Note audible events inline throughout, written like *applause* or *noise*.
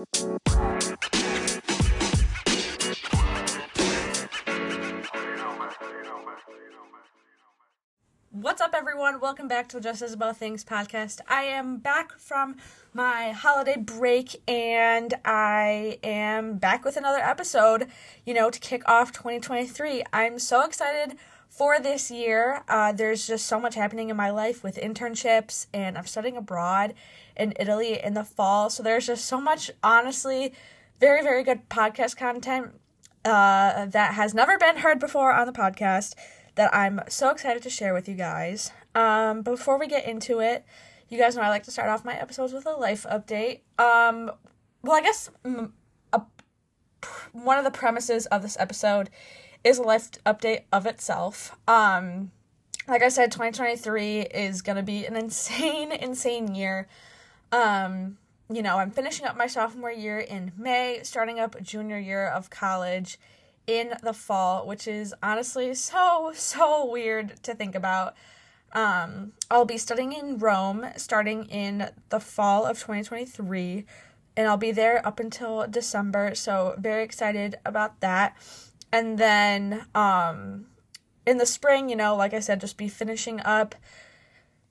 What's up, everyone? Welcome back to the Just Isabel Things podcast. I am back from my holiday break and I am back with another episode, you know, to kick off 2023. I'm so excited for this year. Uh, there's just so much happening in my life with internships, and I'm studying abroad in Italy in the fall. So there's just so much, honestly, very, very good podcast content uh, that has never been heard before on the podcast that I'm so excited to share with you guys. Um, before we get into it, you guys know I like to start off my episodes with a life update. Um, well, I guess mm, a, one of the premises of this episode is a life update of itself. Um, like I said, 2023 is gonna be an *laughs* insane, insane year. Um, you know, I'm finishing up my sophomore year in May, starting up junior year of college in the fall, which is honestly so, so weird to think about. Um, I'll be studying in Rome starting in the fall of 2023, and I'll be there up until December. So, very excited about that. And then um, in the spring, you know, like I said, just be finishing up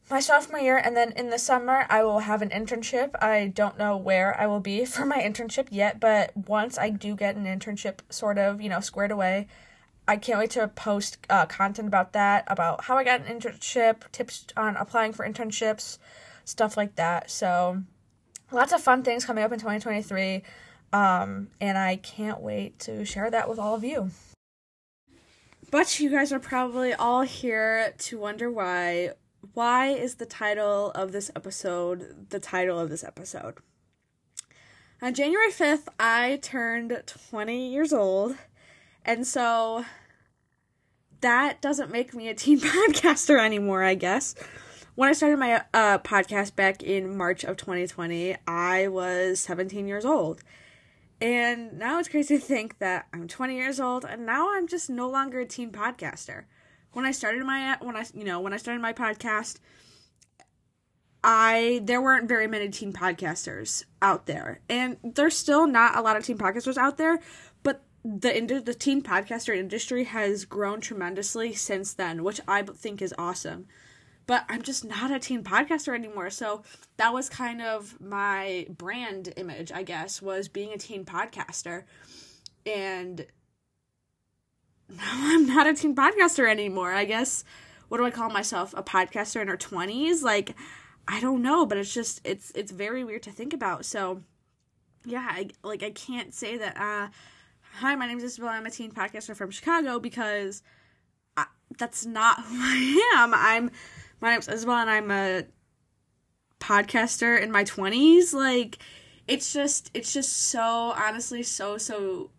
my sophomore year and then in the summer I will have an internship. I don't know where I will be *laughs* for my internship yet, but once I do get an internship sort of, you know, squared away, I can't wait to post uh, content about that, about how I got an internship, tips on applying for internships, stuff like that. So, lots of fun things coming up in 2023. Um, and I can't wait to share that with all of you. But you guys are probably all here to wonder why why is the title of this episode the title of this episode? On January 5th, I turned 20 years old, and so that doesn't make me a teen *laughs* podcaster anymore, I guess. When I started my uh, podcast back in March of 2020, I was 17 years old. And now it's crazy to think that I'm 20 years old and now I'm just no longer a teen podcaster when I started my when I you know when I started my podcast, I there weren't very many teen podcasters out there, and there's still not a lot of teen podcasters out there, but the the teen podcaster industry has grown tremendously since then, which I think is awesome. But I'm just not a teen podcaster anymore, so that was kind of my brand image, I guess, was being a teen podcaster, and *laughs* I'm not a teen podcaster anymore. I guess what do I call myself? A podcaster in her 20s? Like I don't know, but it's just it's it's very weird to think about. So yeah, I like I can't say that uh hi, my name is Isabel. I'm a teen podcaster from Chicago because I, that's not *laughs* who I am. I'm my name's Isabel and I'm a podcaster in my 20s. Like it's just it's just so honestly so so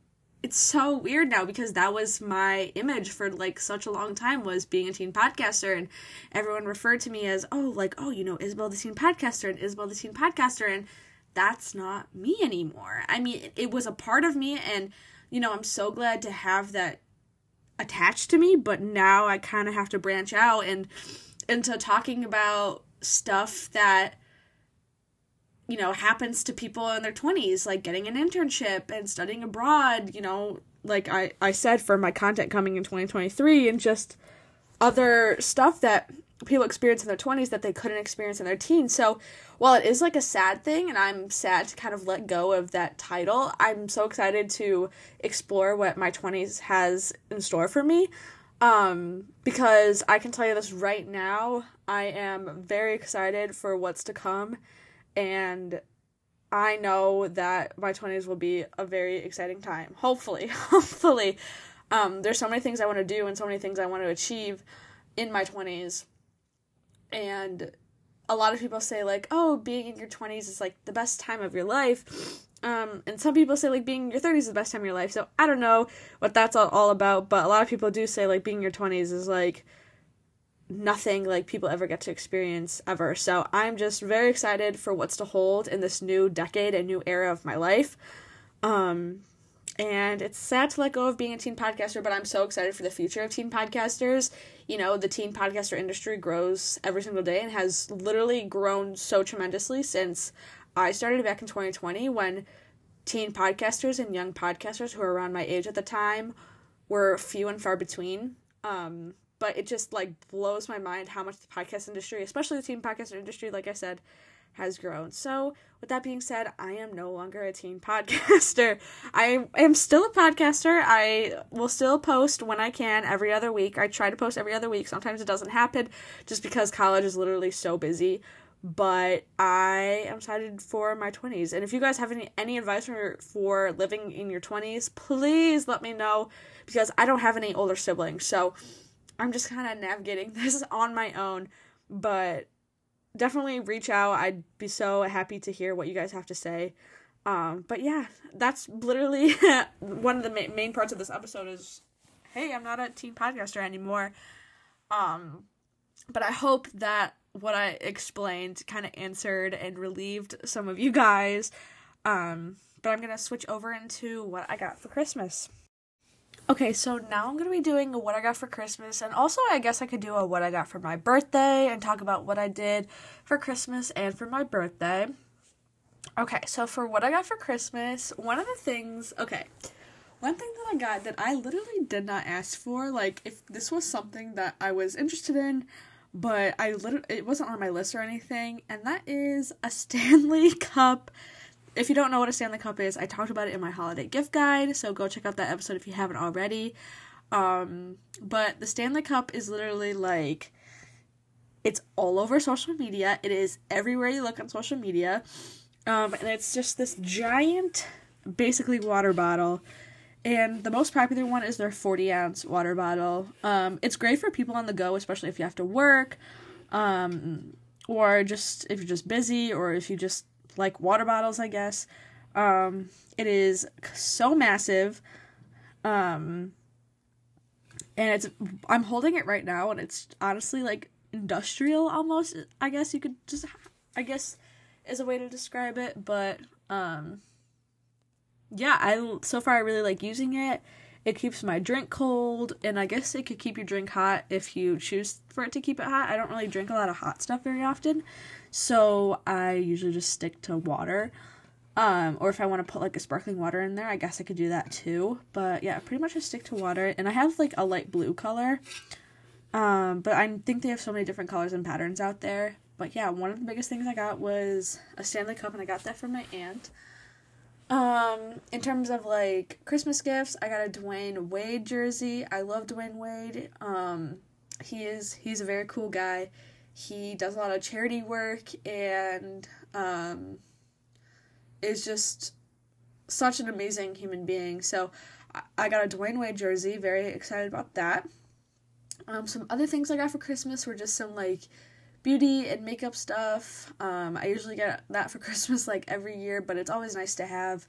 it's so weird now because that was my image for like such a long time was being a teen podcaster and everyone referred to me as oh like oh you know Isabel the teen podcaster and Isabel the teen podcaster and that's not me anymore. I mean it was a part of me and you know I'm so glad to have that attached to me but now I kind of have to branch out and into talking about stuff that you know, happens to people in their 20s, like getting an internship and studying abroad, you know, like I, I said for my content coming in 2023 and just other stuff that people experience in their 20s that they couldn't experience in their teens. So, while it is like a sad thing and I'm sad to kind of let go of that title, I'm so excited to explore what my 20s has in store for me. Um, because I can tell you this right now, I am very excited for what's to come and I know that my 20s will be a very exciting time. Hopefully, *laughs* hopefully. Um, there's so many things I want to do and so many things I want to achieve in my 20s. And a lot of people say, like, oh, being in your 20s is like the best time of your life. Um, and some people say, like, being in your 30s is the best time of your life. So I don't know what that's all, about, but a lot of people do say, like, being in your 20s is like nothing like people ever get to experience ever. So I'm just very excited for what's to hold in this new decade and new era of my life. Um, and it's sad to let go of being a teen podcaster, but I'm so excited for the future of teen podcasters. You know, the teen podcaster industry grows every single day and has literally grown so tremendously since I started back in 2020 when teen podcasters and young podcasters who were around my age at the time were few and far between. Um, but it just like blows my mind how much the podcast industry, especially the teen podcast industry, like I said, has grown. So, with that being said, I am no longer a teen *laughs* podcaster. I am still a podcaster. I will still post when I can every other week. I try to post every other week. Sometimes it doesn't happen just because college is literally so busy. But I am excited for my 20s. And if you guys have any, any advice for, for living in your 20s, please let me know because I don't have any older siblings. So I'm just kind of navigating *laughs* this on my own. But definitely reach out. I'd be so happy to hear what you guys have to say. Um, but yeah, that's literally *laughs* one of the ma- main parts of this episode is, hey, I'm not a teen podcaster anymore. Um, but I hope that what I explained kind of answered and relieved some of you guys. Um, but I'm gonna switch over into what I got for Christmas. Okay, so now I'm gonna be doing what I got for Christmas, and also I guess I could do a what I got for my birthday and talk about what I did for Christmas and for my birthday. Okay, so for what I got for Christmas, one of the things, okay, one thing that I got that I literally did not ask for, like if this was something that I was interested in, but I literally it wasn't on my list or anything, and that is a *laughs* Stanley Cup if you don't know what a Stanley Cup is, I talked about it in my holiday gift guide, so go check out that episode if you haven't already. Um, but the Stanley Cup is literally like it's all over social media. It is everywhere you look on social media. Um, and it's just this giant, basically water bottle. And the most popular one is their 40 ounce water bottle. Um, it's great for people on the go, especially if you have to work, um, or just if you're just busy, or if you just like water bottles, I guess. Um, it is so massive. Um, and it's I'm holding it right now, and it's honestly like industrial almost. I guess you could just I guess is a way to describe it, but um, yeah, I so far I really like using it. It keeps my drink cold, and I guess it could keep your drink hot if you choose for it to keep it hot. I don't really drink a lot of hot stuff very often, so I usually just stick to water. Um, or if I want to put like a sparkling water in there, I guess I could do that too. But yeah, pretty much just stick to water. And I have like a light blue color. Um, but I think they have so many different colors and patterns out there. But yeah, one of the biggest things I got was a Stanley Cup, and I got that from my aunt. Um, in terms of like Christmas gifts, I got a Dwyane Wade jersey. I love Dwyane Wade. Um, he is he's a very cool guy. He does a lot of charity work and um, is just such an amazing human being. So I got a Dwyane Wade jersey, very excited about that. Um, some other things I got for Christmas were just some like beauty and makeup stuff. Um, I usually get that for *laughs* Christmas like every year, but it's always nice to have.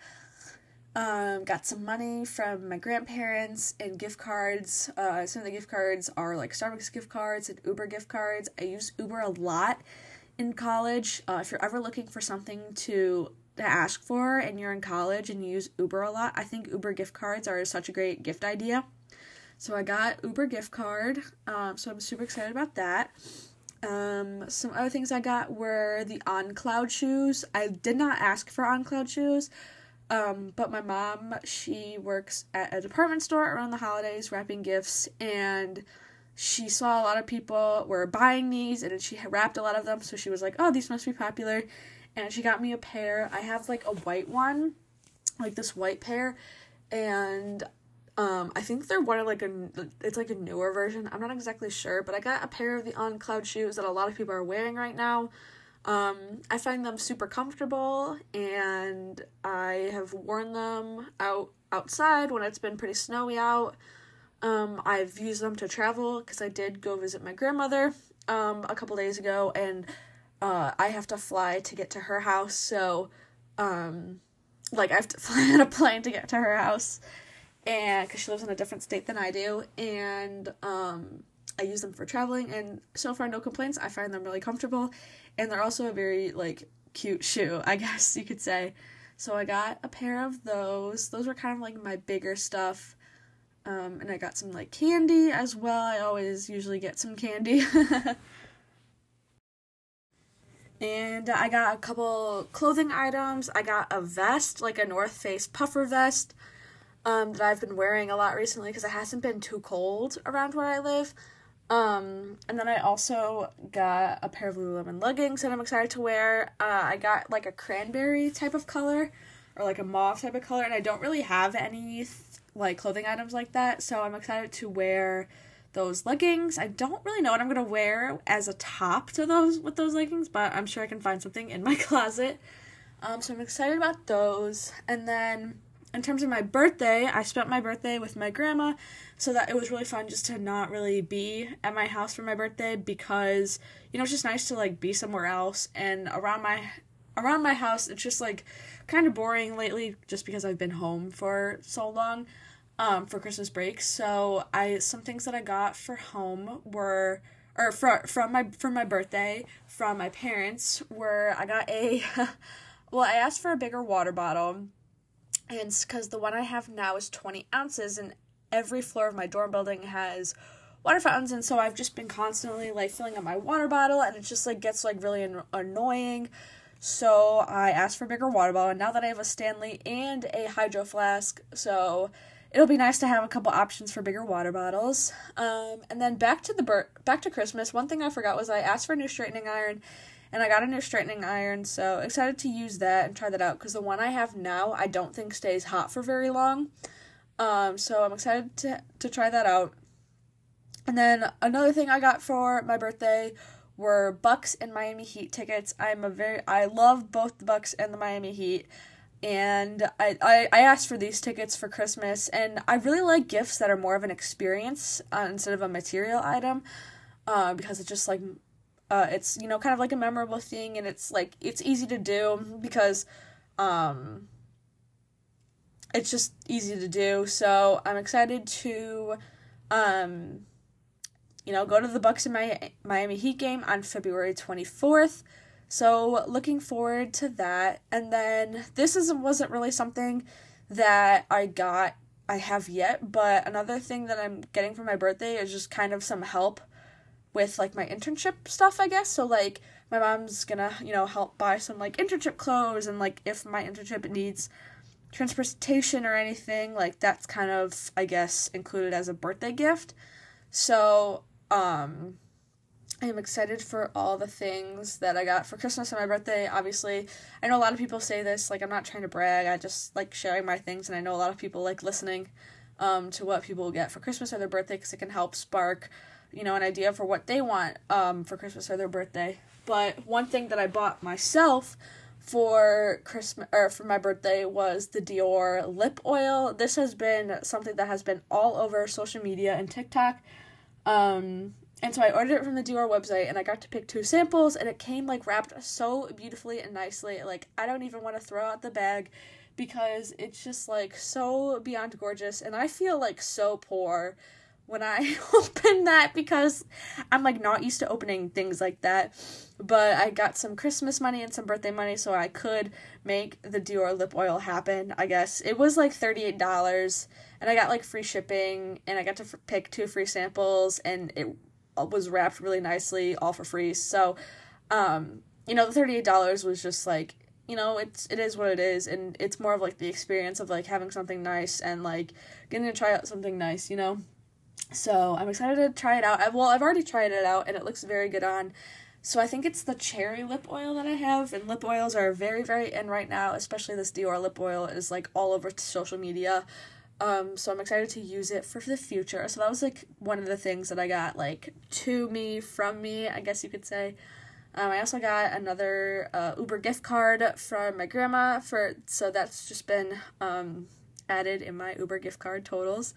Um, got some money from my grandparents and gift cards. Uh, some of the gift cards are like Starbucks gift cards and Uber gift cards. I use Uber a lot in college. Uh, if you're ever looking for something to to ask for and you're in college and you use Uber a lot, I think Uber gift cards are such a great gift idea. So I got Uber gift card. Um, so I'm super excited about that. Um, some other things I got were the On Cloud shoes. I did not ask for On Cloud shoes. Um, but my mom, she works at a department store around the holidays wrapping gifts, and she saw a lot of people were buying these, and she wrapped a lot of them, so she was like, oh, these must be popular. And she got me a pair. I have like a white one, like this white pair, and um, I think they're one of like a it's like a newer version. I'm not exactly sure, but I got a pair of the On Cloud shoes that a lot of people are wearing right now. Um, I find them super comfortable, and I have worn them out outside when it's been pretty snowy out. Um, I've used them to travel because I did go visit my grandmother um, a couple days ago, and uh, I have to fly to get to her house. So, um, like, I have to *laughs* fly on a plane to get to her house, and because she lives in a different state than I do, and um, I use them for traveling, and so far no complaints. I find them really comfortable, and they're also a very like cute shoe, *laughs* I guess you could say. So I got a pair of those. Those were kind of like my bigger stuff. Um, and I got some like candy as well. I always usually get some candy. *laughs* And I got a couple clothing items. I got a vest, like a North Face puffer vest, um, that I've been wearing a lot recently because it hasn't been too cold around where I live. Um, and then I also got a pair of Lululemon leggings that I'm excited to wear. Uh, I got like a cranberry type of color or like a mauve type of color, and I don't really have any like clothing items like that, so I'm excited to wear those leggings. I don't really know what I'm gonna wear as a top to those with those leggings, but I'm sure I can find something in my *laughs* closet. Um, so I'm excited about those. And then in terms of my birthday, I spent my birthday with my grandma, so that it was really fun just to not really be at my house for my birthday because you know it's just nice to like be somewhere else and around my around my house it's just like kind of boring lately just because I've been home for so long um, for Christmas break. So I some things that I got for home were or for, from my from my birthday from my parents were I got a *laughs* well I asked for a bigger water bottle and because the one I have now is 20 ounces and every floor of my dorm building has water fountains and so I've just been constantly like filling up my water bottle and it just like gets like really an- annoying. So I asked for a bigger water bottle and now that I have a Stanley and a hydro flask so it'll be nice to have a couple options for bigger water bottles. Um, and then back to the bur- back to Christmas one thing I forgot was I asked for a new straightening iron and I got a new straightening iron, so excited to use that and try that out because the one I have now I don't think stays hot for very long. Um, so I'm excited to to try that out. And then another thing I got for my birthday were Bucks and Miami Heat tickets. I'm a very I love both the Bucks and the Miami Heat. And I, I, I asked for these tickets for Christmas, and I really like gifts that are more of an experience uh, instead of a material item, uh, because it's just like uh, it's you know kind of like a memorable thing, and it's like it's easy to do because um, it's just easy to do. So I'm excited to um, you know go to the Bucks in my Miami Heat game on February 24th. So looking forward to that. And then this isn't wasn't really something that I got I have yet, but another thing that I'm getting for my birthday is just kind of some help with like my internship stuff, I guess. So like my mom's gonna, you know, help buy some like internship clothes and like if my internship needs transportation or anything, like that's kind of I guess included as a birthday gift. So, um I am excited for all the things that I got for Christmas and my birthday. Obviously, I know a lot of people say this, like I'm not trying to brag. I just like sharing my things and I know a lot of people like listening um to what people get for Christmas or their birthday cuz it can help spark you know, an idea for what they want um, for Christmas or their birthday. But one thing that I bought myself for Christmas or for my birthday was the Dior lip oil. This has been something that has been all over social media and TikTok. Um, and so I ordered it from the Dior website and I got to pick two samples and it came like wrapped so beautifully and nicely. Like I don't even want to throw out the bag because it's just like so beyond gorgeous and I feel like so poor when I *laughs* opened that because I'm like not used to opening things like that. But I got some Christmas money and some birthday money so I could make the Dior lip oil happen. I guess it was like $38 and I got like free shipping and I got to f- pick two free samples and it was wrapped really nicely all for free. So um you know the $38 was just like you know it's it is what it is and it's more of like the experience of like having something nice and like getting to try out something nice you know so I'm excited to try it out. I, well, I've already tried it out and it looks very good on. So I think it's the cherry lip oil that I have, and lip oils are very, very in right now. Especially this Dior lip oil is like all over social media. Um, so I'm excited to use it for the future. So that was like one of the things that I got like to me from me, I guess you could say. Um, I also got another uh, Uber gift card from my grandma for so that's just been um, added in my Uber gift card totals.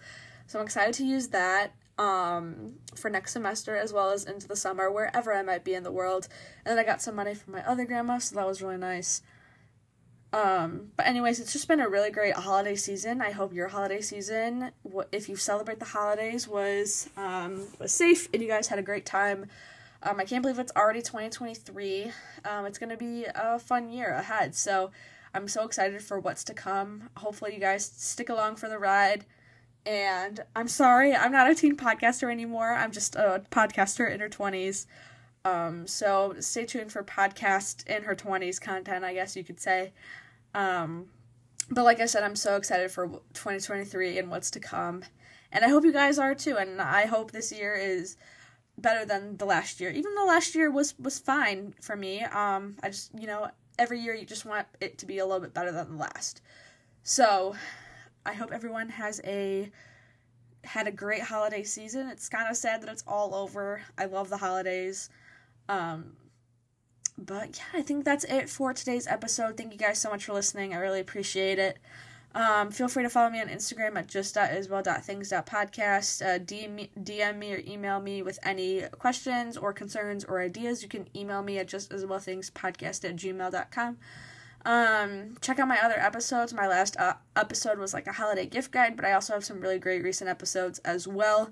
So I'm excited to use that um, for next semester as well as into the summer, wherever I might be in the world. And then I got some money from my other grandma, so that was really nice. Um, but anyways, it's just been a really great holiday season. I hope your holiday season, if you celebrate the holidays, was um, was safe and you guys had a great time. Um, I can't believe it's already 2023. Um, it's gonna be a fun year ahead. So I'm so excited for what's to come. Hopefully, you guys stick along for the ride. And I'm sorry, I'm not a teen podcaster anymore. I'm just a podcaster in her 20s. Um, so stay tuned for podcast in her 20s content, I guess you could say. Um, but like I said, I'm so excited for 2023 and what's to come. And I hope you guys are too. And I hope this year is better than the last year. Even though last year was was fine for me. Um, I just you know every year you just want it to be a little bit better than the last. So, I hope everyone has a had a great holiday season. It's kind of sad that it's all over. I love the holidays. Um, but yeah, I think that's it for today's episode. Thank you guys so much for listening. I really appreciate it. Um, feel free to follow me on Instagram at just.isabel.things.podcast. Uh, DM, DM me or email me with any questions or concerns or ideas. You can email me at justisabelthingspodcast at gmail.com. Um, check out my other episodes. My last uh, episode was like a holiday gift guide, but I also have some really great recent episodes as well.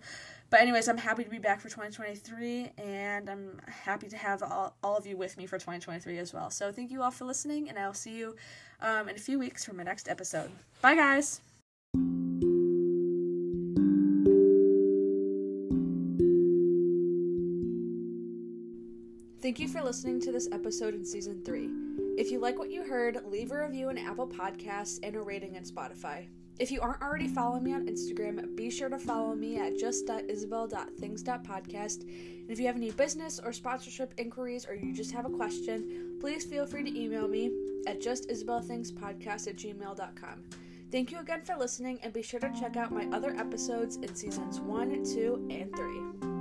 But anyways, I'm happy to be back for 2023, and I'm happy to have all, all of you with me for 2023 as well. So thank you all for listening, and I'll see you um, in a few weeks for my next episode. Bye, guys! Thank you for listening to this episode in season three. If you like what you heard, leave a review in Apple Podcasts and a rating in Spotify. If you aren't already following me on Instagram, be sure to follow me at just.isabel.things.podcast. And if you have any business or sponsorship inquiries or you just have a question, please feel free to email me at justisabelthingspodcast at gmail.com. Thank you again for listening, and be sure to check out my other episodes in seasons 1, 2, and 3.